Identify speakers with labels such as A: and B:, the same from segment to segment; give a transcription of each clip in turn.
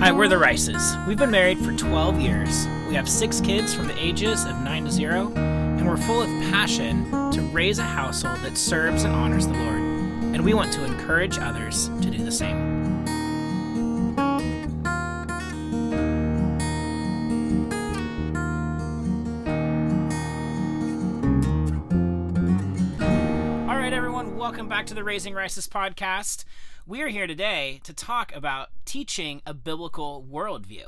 A: Hi, we're the Rices. We've been married for 12 years. We have six kids from the ages of 9 to 0, and we're full of passion to raise a household that serves and honors the Lord. And we want to encourage others to do the same. Welcome back to the Raising Rices podcast. We are here today to talk about teaching a biblical worldview.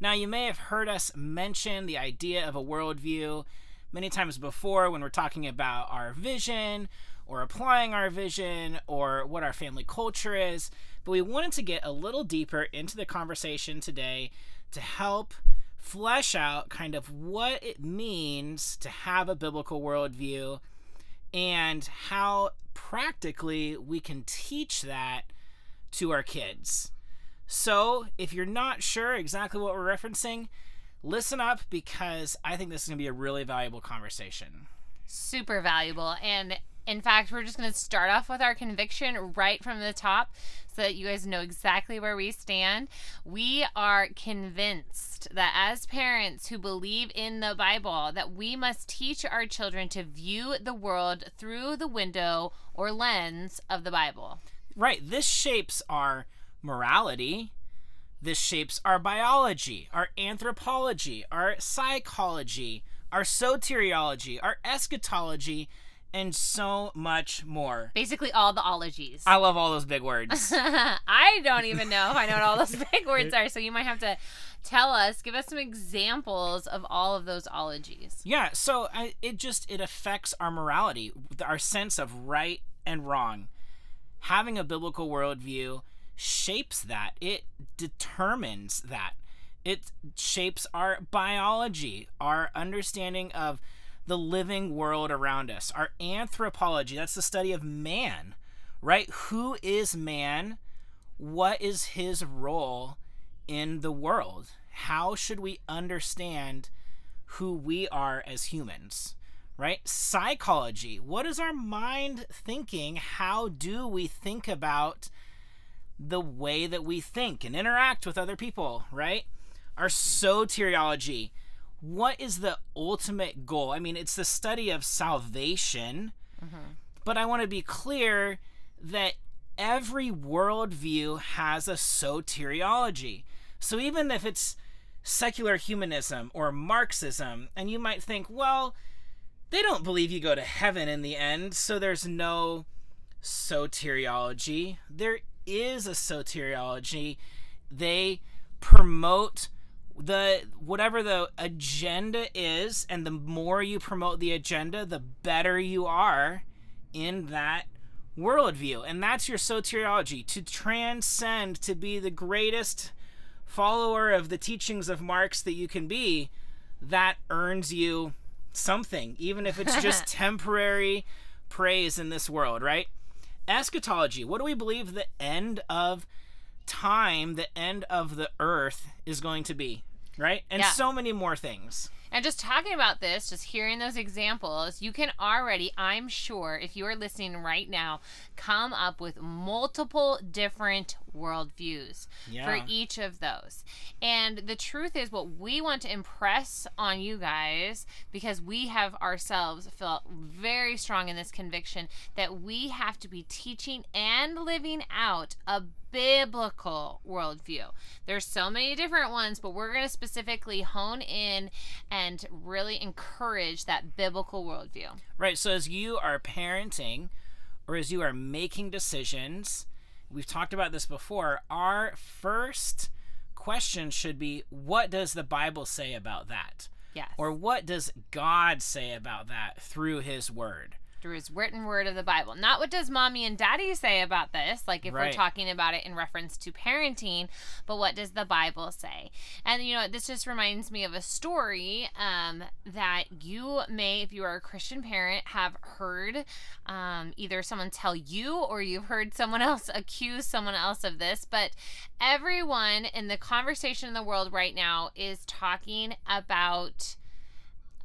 A: Now, you may have heard us mention the idea of a worldview many times before when we're talking about our vision or applying our vision or what our family culture is, but we wanted to get a little deeper into the conversation today to help flesh out kind of what it means to have a biblical worldview and how practically we can teach that to our kids. So, if you're not sure exactly what we're referencing, listen up because I think this is going to be a really valuable conversation.
B: super valuable. And in fact, we're just going to start off with our conviction right from the top so that you guys know exactly where we stand. We are convinced that as parents who believe in the Bible, that we must teach our children to view the world through the window or lens of the Bible.
A: Right, this shapes our morality. This shapes our biology, our anthropology, our psychology, our soteriology, our eschatology, and so much more.
B: Basically, all the ologies.
A: I love all those big words.
B: I don't even know if I know what all those big words are, so you might have to tell us, give us some examples of all of those ologies.
A: Yeah, so I, it just it affects our morality, our sense of right and wrong. Having a biblical worldview shapes that. It determines that. It shapes our biology, our understanding of the living world around us, our anthropology. That's the study of man, right? Who is man? What is his role in the world? How should we understand who we are as humans? Right? Psychology. What is our mind thinking? How do we think about the way that we think and interact with other people, right? Our soteriology. What is the ultimate goal? I mean, it's the study of salvation, mm-hmm. but I want to be clear that every worldview has a soteriology. So even if it's secular humanism or Marxism, and you might think, well, they don't believe you go to heaven in the end, so there's no soteriology. There is a soteriology. They promote the whatever the agenda is, and the more you promote the agenda, the better you are in that worldview. And that's your soteriology to transcend, to be the greatest follower of the teachings of Marx that you can be. That earns you something, even if it's just temporary praise in this world, right? Eschatology. What do we believe the end of time, the end of the earth is going to be, right? And
B: Yeah.
A: so many more things.
B: And just talking about this, just hearing those examples, you can already, I'm sure, if you are listening right now, come up with multiple different worldviews for each of those. And the truth is, what we want to impress on you guys, because we have ourselves felt very strong in this conviction that we have to be teaching and living out a biblical worldview. There's so many different ones, but we're going to specifically hone in and really encourage that biblical worldview.
A: Right. So as you are parenting or as you are making decisions, we've talked about this before, our first question should be what does the Bible say about that?
B: Yes.
A: Or what does God say about that through his word?
B: Through his written word of the Bible. Not what does mommy and daddy say about this, like if
A: Right.
B: we're talking about it in reference to parenting, but what does the Bible say? And you know, this just reminds me of a story um, that you may, if you are a Christian parent, have heard um, either someone tell you or you've heard someone else accuse someone else of this. But everyone in the conversation in the world right now is talking about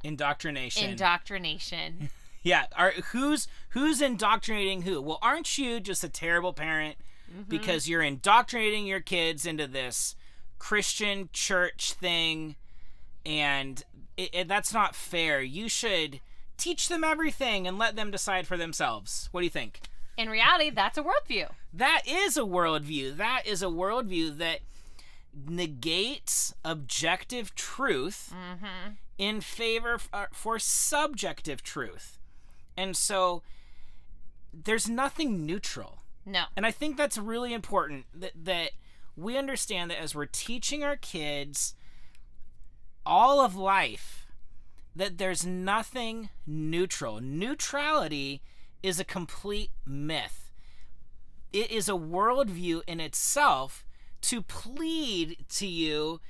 A: Indoctrination.
B: indoctrination.
A: yeah. Are who's who's indoctrinating who? Well, aren't you just a terrible parent
B: Mm-hmm.
A: because you're indoctrinating your kids into this Christian church thing, and it, it, that's not fair. You should teach them everything and let them decide for themselves. What do you think?
B: In reality, that's a worldview.
A: That is a worldview. That is a worldview that negates objective truth
B: Mm-hmm.
A: in favor f- uh, for subjective truth. And so there's nothing neutral.
B: No.
A: And I think that's really important that, that we understand that as we're teaching our kids all of life, that there's nothing neutral. Neutrality is a complete myth. It is a worldview in itself to plead to you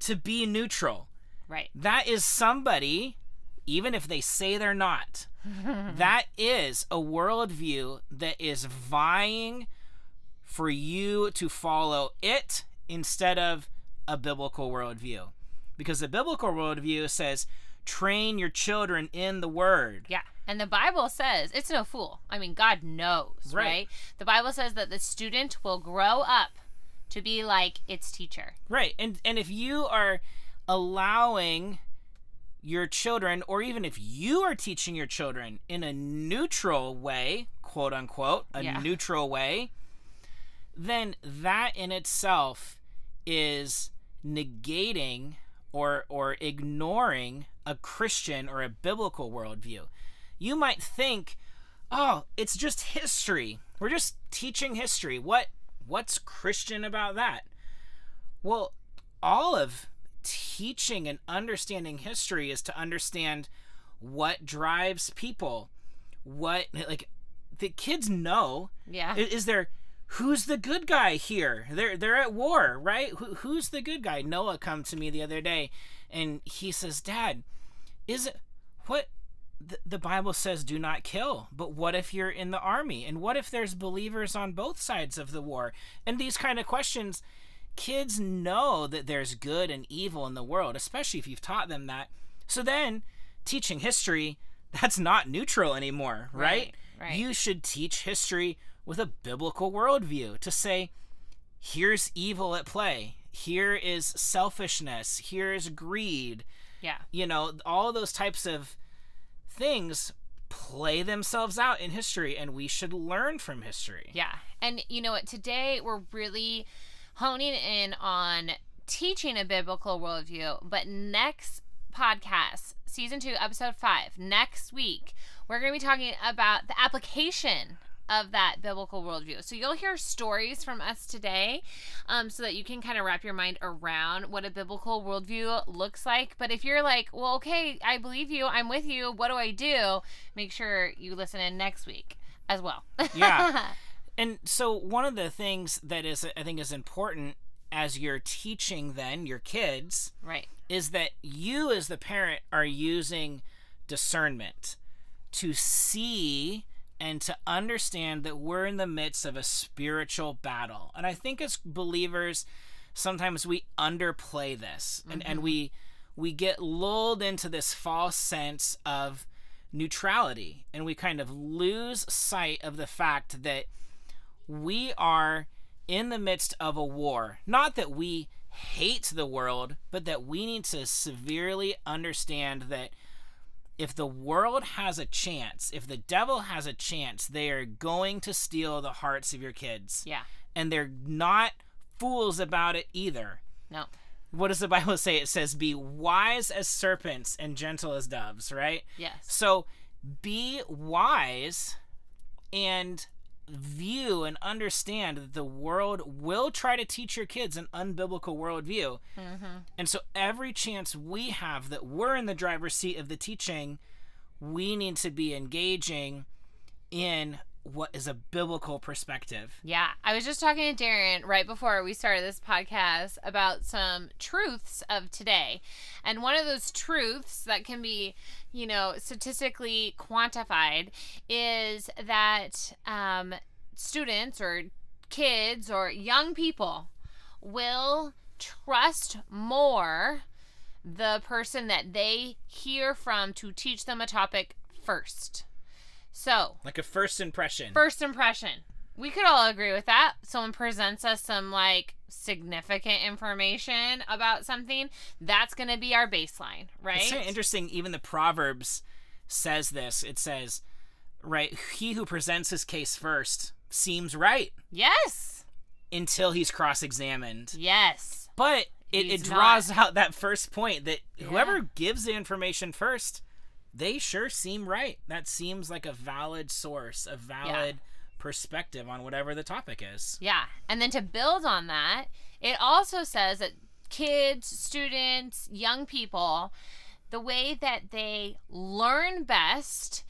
A: to be neutral.
B: Right.
A: That is somebody, even if they say they're not, that is a worldview that is vying for you to follow it instead of a biblical worldview. Because the biblical worldview says, train your children in the word.
B: Yeah. And the Bible says it's no fool. I mean, God knows, right?
A: Right.
B: The Bible says that the student will grow up to be like its teacher.
A: Right. And and if you are allowing your children or even if you are teaching your children in a neutral way, quote unquote, a
B: Yeah.
A: neutral way, then that in itself is negating or or ignoring a Christian or a biblical worldview. You might think, "Oh, it's just history. We're just teaching history. What what's Christian about that?" Well, all of teaching and understanding history is to understand what drives people. What like the kids know
B: Yeah.
A: I- Is there who's the good guy here? They're they're at war, right? Who, who's the good guy? Noah come to me the other day, and he says, "Dad, is it what the, the Bible says? Do not kill. But what if you're in the army? And what if there's believers on both sides of the war? And these kind of questions." Kids know that there's good and evil in the world, especially if you've taught them that. So then, teaching history, that's not neutral anymore, right?
B: Right, right.
A: You should teach history with a biblical worldview to say, here's evil at play. Here is selfishness. Here is greed.
B: yeah.
A: You know, all those types of things play themselves out in history, and we should learn from history.
B: Yeah. And you know what? Today we're really honing in on teaching a biblical worldview. But next podcast, season two, episode five, next week, we're going to be talking about the application of that biblical worldview. So you'll hear stories from us today um, so that you can kind of wrap your mind around what a biblical worldview looks like. But if you're like, well, okay, I believe you, I'm with you, what do I do? Make sure you listen in next week as well.
A: Yeah. And so one of the things that is I think is important as you're teaching then your kids
B: right.
A: is that you as the parent are using discernment to see and to understand that we're in the midst of a spiritual battle. And I think as believers sometimes we underplay this and, and mm-hmm. we we get lulled into this false sense of neutrality and we kind of lose sight of the fact that we are in the midst of a war. Not that we hate the world, but that we need to severely understand that if the world has a chance, if the devil has a chance, they are going to steal the hearts of your kids.
B: Yeah.
A: And they're not fools about it either.
B: No.
A: What does the Bible say? It says, Be wise as serpents and gentle as doves, right?
B: Yes.
A: So be wise and view and understand that the world will try to teach your kids an unbiblical worldview.
B: Mm-hmm.
A: And so every chance we have that we're in the driver's seat of the teaching, we need to be engaging in what is a biblical perspective.
B: Yeah. I was just talking to Darren right before we started this podcast about some truths of today. And one of those truths that can be, you know, statistically quantified is that um, students or kids or young people will trust more the person that they hear from to teach them a topic first. So,
A: Like a first impression.
B: first impression. We could all agree with that. Someone presents us some like significant information about something, that's going to be our baseline, right?
A: It's so interesting. Even the Proverbs says this. It says, right, he who presents his case first seems right
B: yes.
A: until he's cross examined.
B: Yes.
A: But it, it draws out that first point that
B: Yeah.
A: whoever gives the information first, they sure seem right. That seems like a valid source, a valid perspective on whatever the topic is.
B: Yeah. And then to build on that, it also says that kids, students, young people, the way that they learn best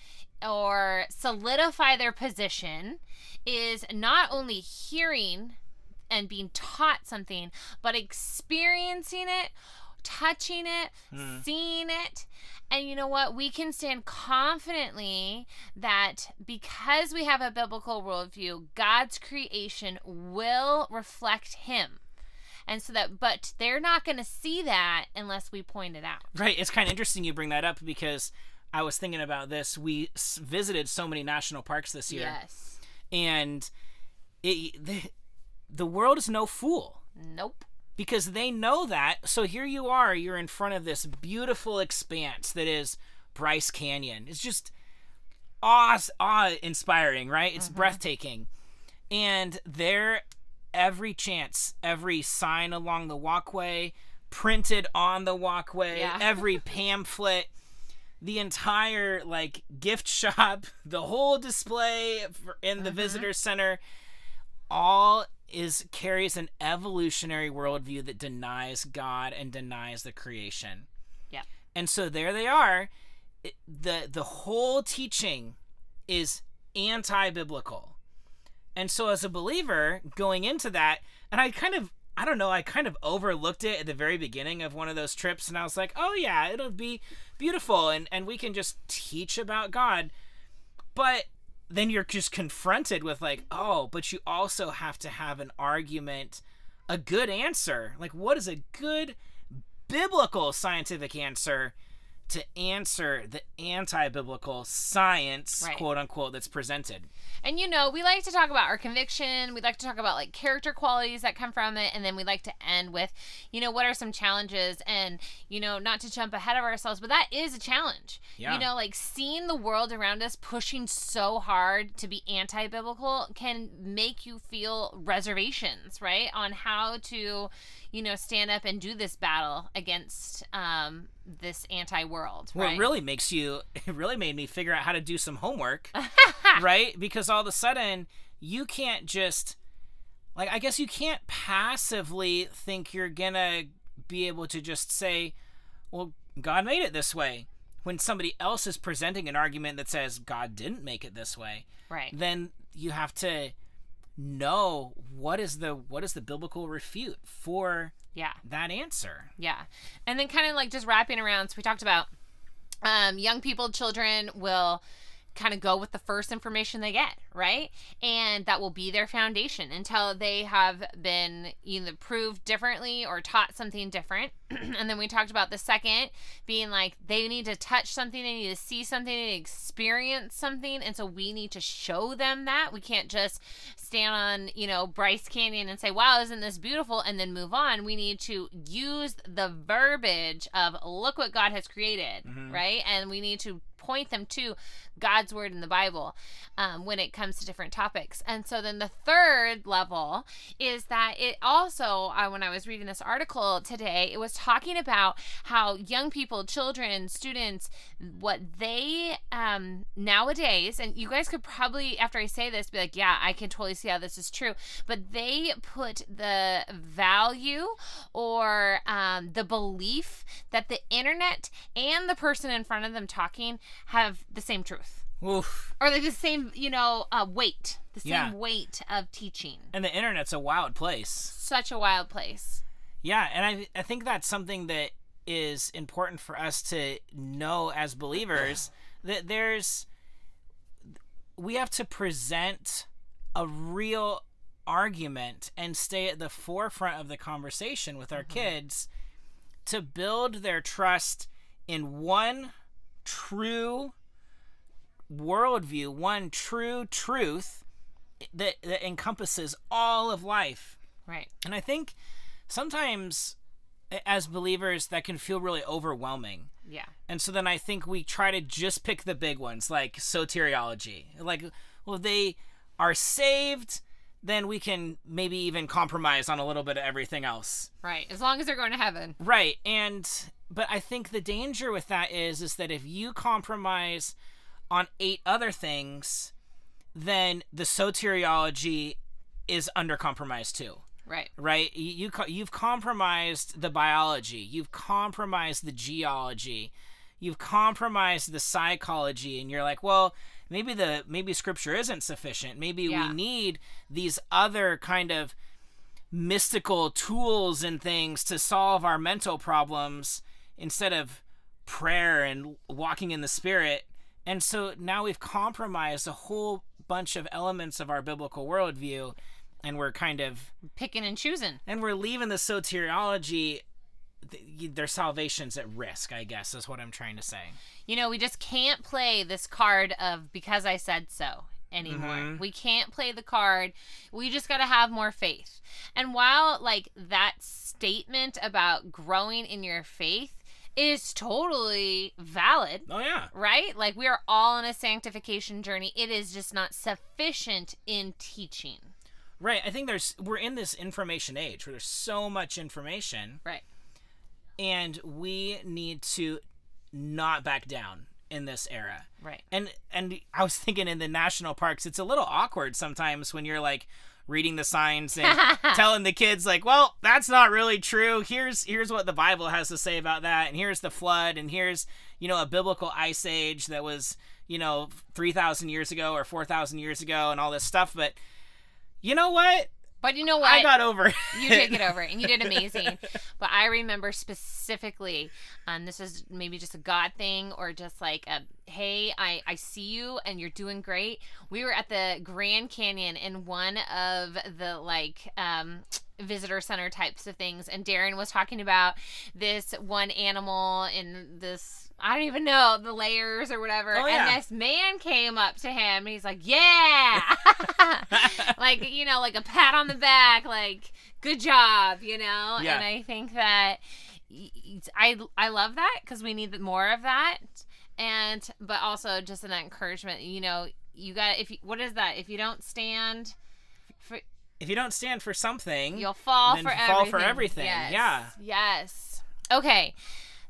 B: or solidify their position is not only hearing and being taught something, but experiencing it, touching it, hmm. seeing it. And you know what? We can stand confidently that because we have a biblical worldview, God's creation will reflect Him. And so that, but they're not going to see that unless we point it out.
A: Right. It's kind of interesting you bring that up because I was thinking about this. We s- visited so many national parks this year,
B: Yes.
A: and it, the, the world is no fool.
B: Nope.
A: Because they know that. So here you are, you're in front of this beautiful expanse that is Bryce Canyon. It's just awe awe inspiring, right? It's mm-hmm. breathtaking. And there every chance, every sign along the walkway, printed on the walkway,
B: Yeah.
A: every pamphlet, the entire like gift shop, the whole display in the mm-hmm. visitor center all is carries an evolutionary worldview that denies God and denies the creation.
B: Yeah.
A: And so there they are. It- the The whole teaching is anti-biblical. And so as a believer going into that, and I kind of I don't know, I kind of overlooked it at the very beginning of one of those trips and I was like, "Oh yeah, it'll be beautiful and and we can just teach about God." But then you're just confronted with like, "Oh, but you also have to have an argument, a good answer. Like what is a good biblical scientific answer to answer the anti-biblical science,
B: Right.
A: quote unquote, that's presented?"
B: And you know, we like to talk about our conviction. We like to talk about like character qualities that come from it. And then we like to end with, you know, what are some challenges? And, you know, not to jump ahead of ourselves, but that is a challenge.
A: Yeah.
B: You know, like seeing the world around us pushing so hard to be anti biblical can make you feel reservations, right? On how to, you know, stand up and do this battle against um, this anti world.
A: Well,
B: right?
A: it really makes you. It really made me figure out how to do some homework, right? Because all of a sudden you can't just, like, I guess you can't passively think you're gonna be able to just say, "Well, God made it this way," when somebody else is presenting an argument that says God didn't make it this way.
B: Right.
A: Then you have to know what is the what is the biblical refute for
B: Yeah.
A: that answer.
B: Yeah. And then kind of like just wrapping around, so we talked about um, young people, children will kind of go with the first information they get, right? And that will be their foundation until they have been either proved differently or taught something different. and then we talked about the second being like they need to touch something, they need to see something, they need to experience something. And so we need to show them that. We can't just stand on, you know, Bryce Canyon and say, wow, isn't this beautiful? And then move on. We need to use the verbiage of look what God has created, right? And we need to point them to God's word in the Bible um, when it comes to different topics. And so then the third level is that it also, uh, when I was reading this article today, it was talking about how young people, children, students, what they um, nowadays, and you guys could probably, after I say this, be like, yeah, I can totally see how this is true, but they put the value or um, the belief that the internet and the person in front of them talking have the same truth
A: Oof.
B: or like the same you know uh, weight the same
A: Yeah.
B: weight of teaching
A: And the internet's a wild place.
B: such a wild place
A: Yeah, and I I think that's something that is important for us to know as believers that there's we have to present a real argument and stay at the forefront of the conversation with our kids to build their trust in one true worldview, one true truth that, that encompasses all of life
B: Right.
A: And I think sometimes as believers that can feel really overwhelming.
B: Yeah.
A: And so then I think we try to just pick the big ones like soteriology. Like well if they are saved then we can maybe even compromise on a little bit of everything else.
B: Right. As long as they're going to heaven.
A: Right. And but I think the danger with that is is that if you compromise on eight other things, then the soteriology is under compromise too.
B: Right.
A: Right? You, you you've compromised the biology, you've compromised the geology, you've compromised the psychology and you're like, well, maybe the maybe scripture isn't sufficient. Maybe
B: Yeah.
A: we need these other kind of mystical tools and things to solve our mental problems instead of prayer and walking in the spirit. And so now we've compromised a whole bunch of elements of our biblical worldview and we're kind of
B: Picking and choosing.
A: and we're leaving the soteriology th- their salvation's at risk, I guess is what I'm trying to say.
B: You know, we just can't play this card of because I said so anymore.
A: Mhm.
B: We can't play the card. We just got to have more faith. And while like that statement about growing in your faith is totally valid,
A: Oh yeah.
B: right? Like we are all on a sanctification journey. It is just not sufficient in teaching.
A: Right. I think there's we're in this information age where there's so much information
B: Right.
A: and we need to not back down in this era.
B: Right.
A: And and I was thinking in the national parks, it's a little awkward sometimes when you're like reading the signs and telling the kids like, well, that's not really true. Here's here's what the Bible has to say about that, and here's the flood, and here's you know a biblical ice age that was you know three thousand years ago or four thousand years ago, and all this stuff. But you know what?
B: But you know what?
A: I got over it.
B: you did get over it and you did amazing but i remember specifically um, this is maybe just a god thing or just like a hey I, I see you and you're doing great we were at the grand canyon in one of the like um, visitor center types of things and darren was talking about this one animal in this I don't even know the layers or whatever.
A: Oh, yeah.
B: And this man came up to him and he's like, Yeah. like, you know, like a pat on the back, like, good job, you know?
A: Yeah.
B: And I think that I I love that because we need more of that. And, but also just an encouragement, you know, you got, if you, what is that? If you don't stand, for,
A: if you don't stand for something,
B: you'll fall for
A: fall
B: everything.
A: for everything.
B: Yes.
A: Yeah.
B: Yes. Okay.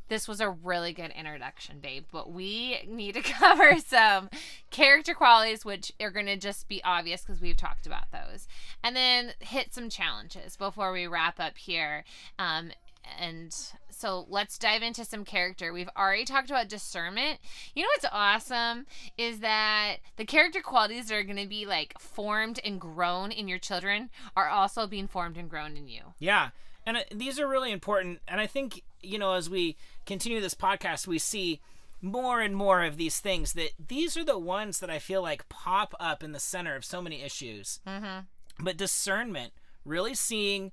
B: This was a really good introduction, babe, but we need to cover some character qualities, which are going to just be obvious because we've talked about those. And then hit some challenges before we wrap up here. Um, and so let's dive into some character. We've already talked about discernment. You know what's awesome is that the character qualities that are going to be like formed and grown in your children are also being formed and grown in you.
A: Yeah. And uh, these are really important. And I think, you know, as we continue this podcast, we see more and more of these things that these are the ones that I feel like pop up in the center of so many issues.
B: Mm-hmm.
A: But discernment, really seeing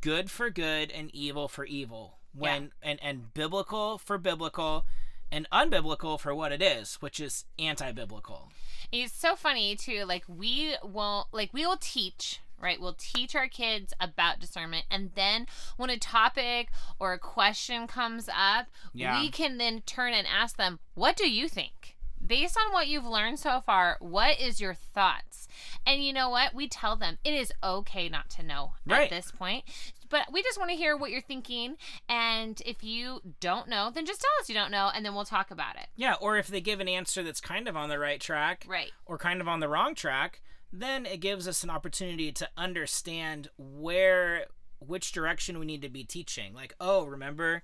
A: good for good and evil for evil when and and biblical for biblical and unbiblical for what it is, which is anti-biblical.
B: It's so funny too. Like we won't like we will teach, right? We'll teach our kids about discernment and then when a topic or a question comes up,
A: Yeah.
B: we can then turn and ask them, "What do you think?" Based on what you've learned so far, what is your thoughts? And you know what? We tell them it is okay not to know
A: Right.
B: at this point. But we just want to hear what you're thinking. And if you don't know, then just tell us you don't know and then we'll talk about it.
A: Yeah, or if they give an answer that's kind of on the right track,
B: Right.
A: or kind of on the wrong track, then it gives us an opportunity to understand where which direction we need to be teaching. Like, oh, remember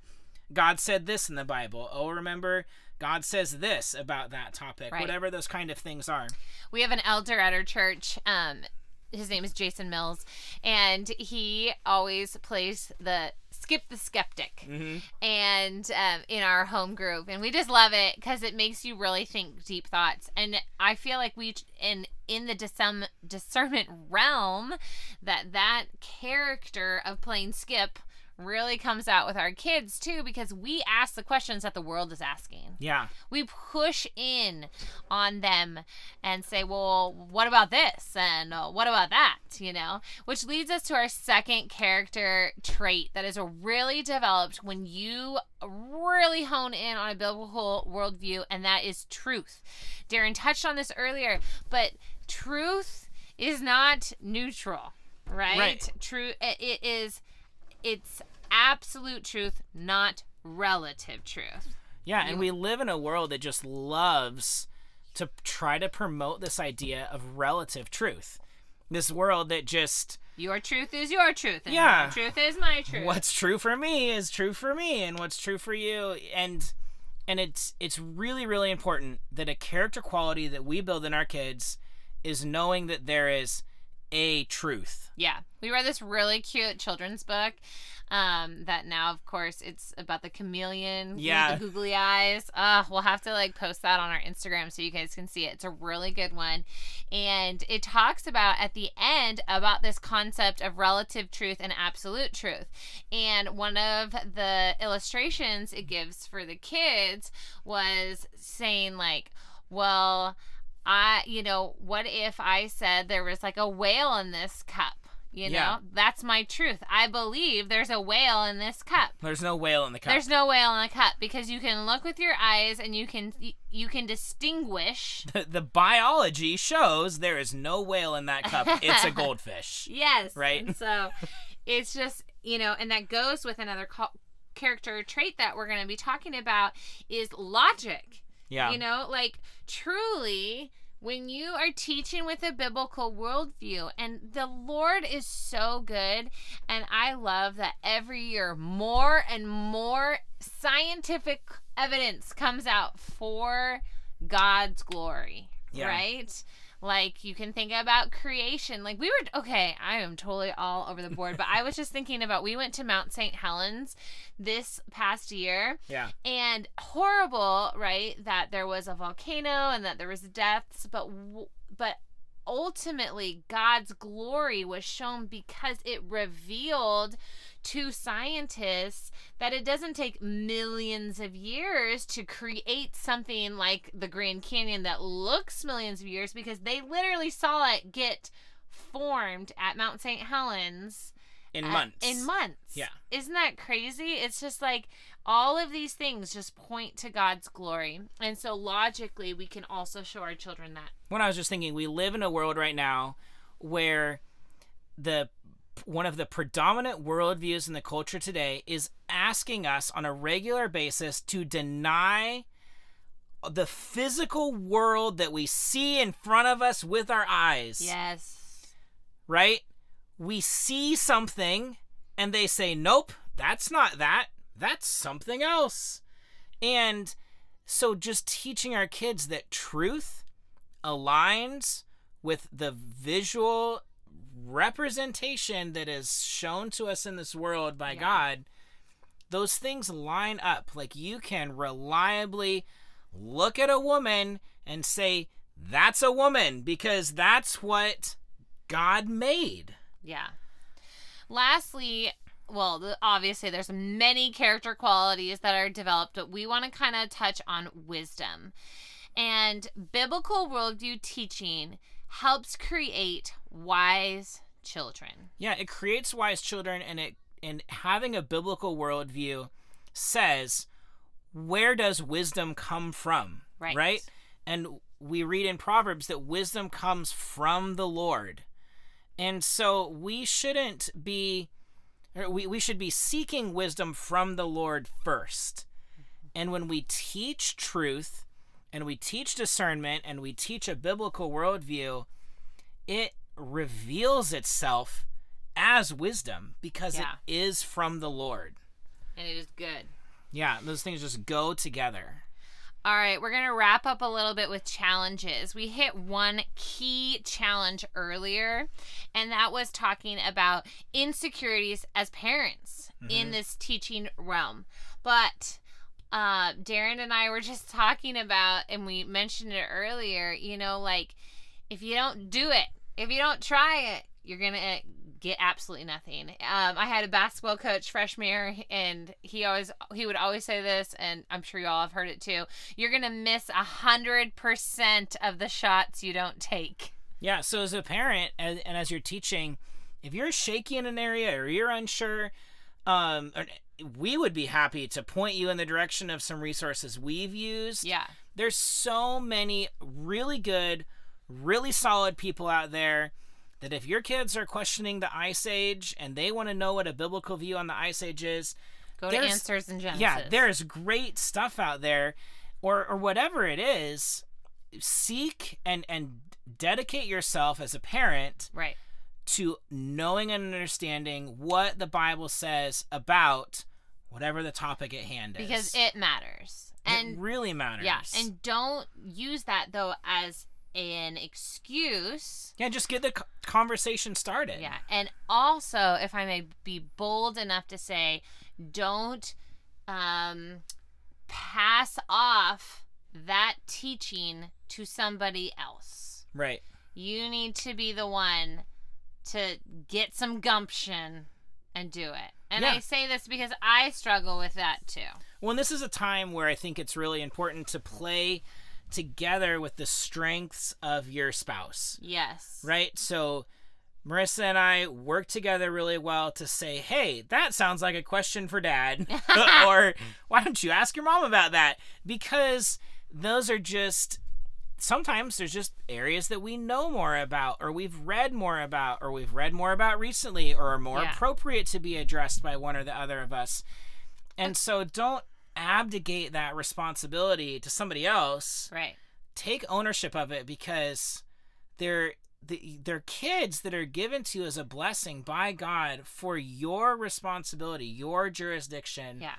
A: God said this in the Bible. Oh, remember God says this about that topic.
B: Right.
A: Whatever those kind of things are.
B: we have an elder at our church um his name is jason mills and he always plays the skip the skeptic
A: Mhm.
B: and um, in our home group and we just love it because it makes you really think deep thoughts and i feel like we in in the discern, discernment realm that that character of playing skip really comes out with our kids too because we ask the questions that the world is asking.
A: Yeah.
B: We push in on them and say, well, what about this? And uh, what about that? You know, which leads us to our second character trait that is really developed when you really hone in on a biblical worldview, and that is truth. Darren touched on this earlier, but truth is not neutral, right?
A: Right.
B: True, it is, it's absolute truth, not relative truth.
A: Yeah, and we live in a world that just loves to try to promote this idea of relative truth. This world that just
B: Your truth is your truth, and
A: Yeah.
B: my truth is my truth.
A: what's true for me is true for me and what's true for you and and it's it's really really important that a character quality that we build in our kids is knowing that there is a truth.
B: Yeah, we read this really cute children's book. Um, that now, of course, it's about the chameleon with
A: Yeah.
B: the googly eyes. Uh, we'll have to like post that on our Instagram so you guys can see it. It's a really good one, and it talks about at the end about this concept of relative truth and absolute truth. And one of the illustrations it gives for the kids was saying like, well. I, you know, what if I said there was like a whale in this cup? You know,
A: Yeah.
B: that's my truth. I believe there's a whale in this cup.
A: There's no whale in the cup.
B: There's no whale in the cup because you can look with your eyes and you can you can distinguish.
A: the, the biology shows there is no whale in that cup. It's a goldfish.
B: Yes.
A: Right.
B: And so it's just, you know, and that goes with another co- character trait that we're going to be talking about is logic.
A: Yeah.
B: You know, like truly, when you are teaching with a biblical worldview, and the Lord is so good, and I love that every year more and more scientific evidence comes out for God's glory,
A: Yeah.
B: right? Like you can think about creation. Like we were okay, I am totally all over the board, but I was just thinking about we went to Mount St. Helens this past year
A: yeah.
B: and horrible right that there was a volcano and that there was deaths but but ultimately god's glory was shown because it revealed to scientists that it doesn't take millions of years to create something like the grand canyon that looks millions of years because they literally saw it get formed at mount st helens
A: In
B: at-
A: months.
B: In months.
A: Yeah.
B: Isn't that crazy? It's just like all of these things just point to God's glory. And so logically, we can also show our children that.
A: when I was just thinking, we live in a world right now where the one of the predominant worldviews in the culture today is asking us on a regular basis to deny the physical world that we see in front of us with our eyes.
B: Yes.
A: Right? We see something and they say, nope, that's not that. That's something else. And so just teaching our kids that truth aligns with the visual representation that is shown to us in this world by
B: Yeah.
A: God, those things line up. Like you can reliably look at a woman and say, that's a woman because that's what God made.
B: Yeah. Lastly, well, obviously, there's many character qualities that are developed, but we want to kind of touch on wisdom. And biblical worldview teaching helps create wise children.
A: Yeah, it creates wise children, and it and having a biblical worldview says where does wisdom come from?
B: Right.
A: Right. And we read in Proverbs that wisdom comes from the Lord, and so we shouldn't be. We, we should be seeking wisdom from the Lord first. And when we teach truth and we teach discernment and we teach a biblical worldview, it reveals itself as wisdom because
B: Yeah.
A: it is from the Lord.
B: And it is good.
A: Yeah, those things just go together.
B: All right, we're going to wrap up a little bit with challenges. We hit one key challenge earlier, and that was talking about insecurities as parents in mm-hmm. this teaching realm. But uh, Darren and I were just talking about, and we mentioned it earlier, you know, like if you don't do it, if you don't try it, you're going to get absolutely nothing. Um, I had a basketball coach freshman year, and he always he would always say this, and I'm sure you all have heard it too. You're gonna miss a hundred percent of the shots you don't take.
A: Yeah. So as a parent, and, and as you're teaching, if you're shaky in an area or you're unsure, um, we would be happy to point you in the direction of some resources we've used.
B: Yeah.
A: There's so many really good, really solid people out there that if your kids are questioning the Ice Age and they want to know what a biblical view on the Ice Age is,
B: Go to Answers in Genesis.
A: yeah, there's great stuff out there, or or whatever it is. Seek and and dedicate yourself as a parent
B: right.
A: To knowing and understanding what the Bible says about whatever the topic at hand is.
B: Because it matters. And
A: it really matters.
B: yeah, and don't use that though as an excuse.
A: yeah, just get the conversation started.
B: Yeah. And also, if I may be bold enough to say, don't um, pass off that teaching to somebody else.
A: Right.
B: You need to be the one to get some gumption and do it. And
A: Yeah.
B: I say this because I struggle with that too.
A: Well, and this is a time where I think it's really important to play together with the strengths of your spouse.
B: Yes.
A: Right? So Marissa and I work together really well to say, hey, that sounds like a question for dad. or why don't you ask your mom about that? Because those are just sometimes there's just areas that we know more about or we've read more about or we've read more about recently or are more
B: Yeah.
A: appropriate to be addressed by one or the other of us. And so don't abdicate that responsibility to somebody else
B: Right.
A: take ownership of it because they're the, they're kids that are given to you as a blessing by God for your responsibility, your jurisdiction
B: Yeah.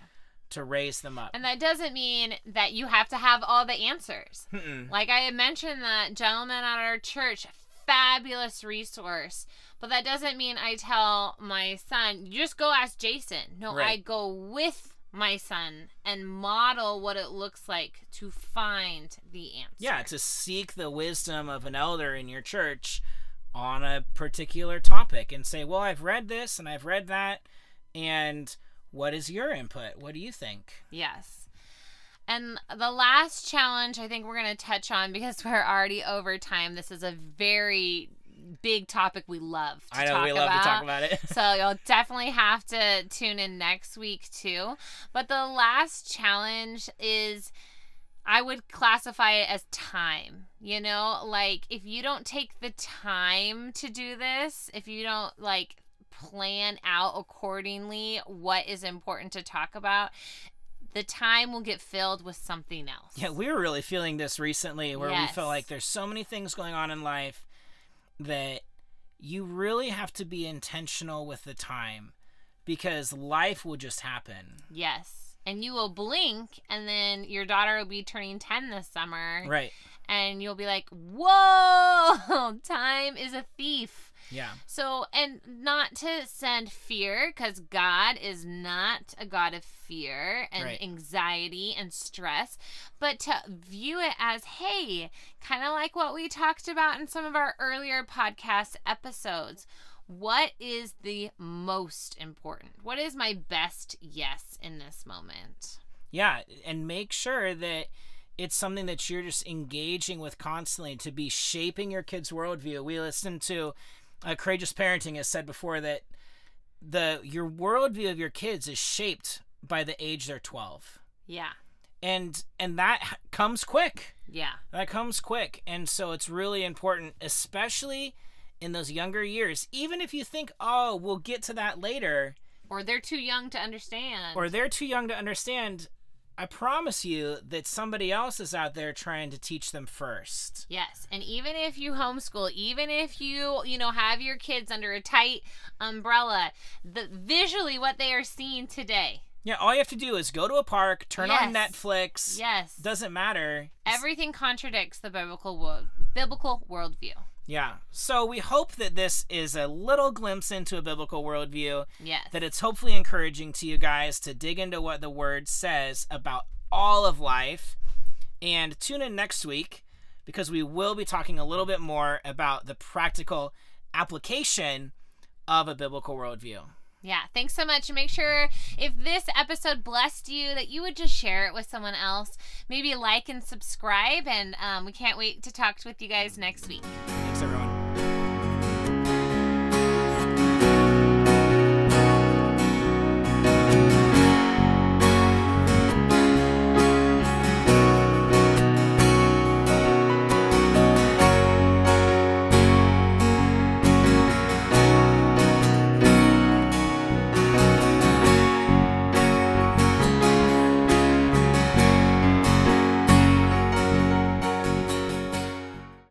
A: To raise them up.
B: And that doesn't mean that you have to have all the answers.
A: Mm-mm.
B: Like I had mentioned that gentleman at our church, fabulous resource. But that doesn't mean I tell my son, you just go ask Jason. No, I go with my son and model what it looks like to find the answer.
A: Yeah, to seek the wisdom of an elder in your church on a particular topic and say, "Well, I've read this and I've read that and what is your input? What do you think?"
B: Yes. And the last challenge I think we're going to touch on because we're already over time. This is a very big topic we love to
A: I know
B: talk
A: we love
B: about.
A: to talk about it.
B: so you'll definitely have to tune in next week too. But the last challenge is I would classify it as time. You know, like if you don't take the time to do this, if you don't like plan out accordingly what is important to talk about, the time will get filled with something else.
A: Yeah, we were really feeling this recently where we
B: Yes.
A: felt like there's so many things going on in life that you really have to be intentional with the time because life will just happen.
B: Yes. And you will blink, and then your daughter will be turning 10 this summer.
A: Right.
B: And you'll be like, whoa, time is a thief.
A: Yeah.
B: So, and not to send fear, because God is not a God of fear and
A: Right.
B: anxiety and stress, but to view it as, hey, kind of like what we talked about in some of our earlier podcast episodes. What is the most important? What is my best yes in this moment?
A: Yeah, and make sure that it's something that you're just engaging with constantly to be shaping your kids' worldview. We listened to uh, Courageous Parenting has said before that the your worldview of your kids is shaped by the age they're 12.
B: Yeah.
A: And and that comes quick.
B: Yeah.
A: That comes quick. And so it's really important, especially in those younger years. Even if you think, oh, we'll get to that later,
B: Or they're too young to understand.
A: or they're too young to understand, I promise you that somebody else is out there trying to teach them first.
B: Yes, and even if you homeschool, even if you, you know, have your kids under a tight umbrella, the visually what they are seeing today.
A: Yeah, all you have to do is go to a park, turn on Netflix.
B: Yes.
A: Doesn't matter.
B: Everything contradicts the biblical world, biblical worldview.
A: Yeah. So we hope that this is a little glimpse into a biblical worldview.
B: Yes.
A: that it's hopefully encouraging to you guys to dig into what the word says about all of life. And tune in next week because we will be talking a little bit more about the practical application of a biblical worldview.
B: Yeah, thanks so much. Make sure if this episode blessed you, that you would just share it with someone else. Maybe like and subscribe. And um, we can't wait to talk with you guys next week.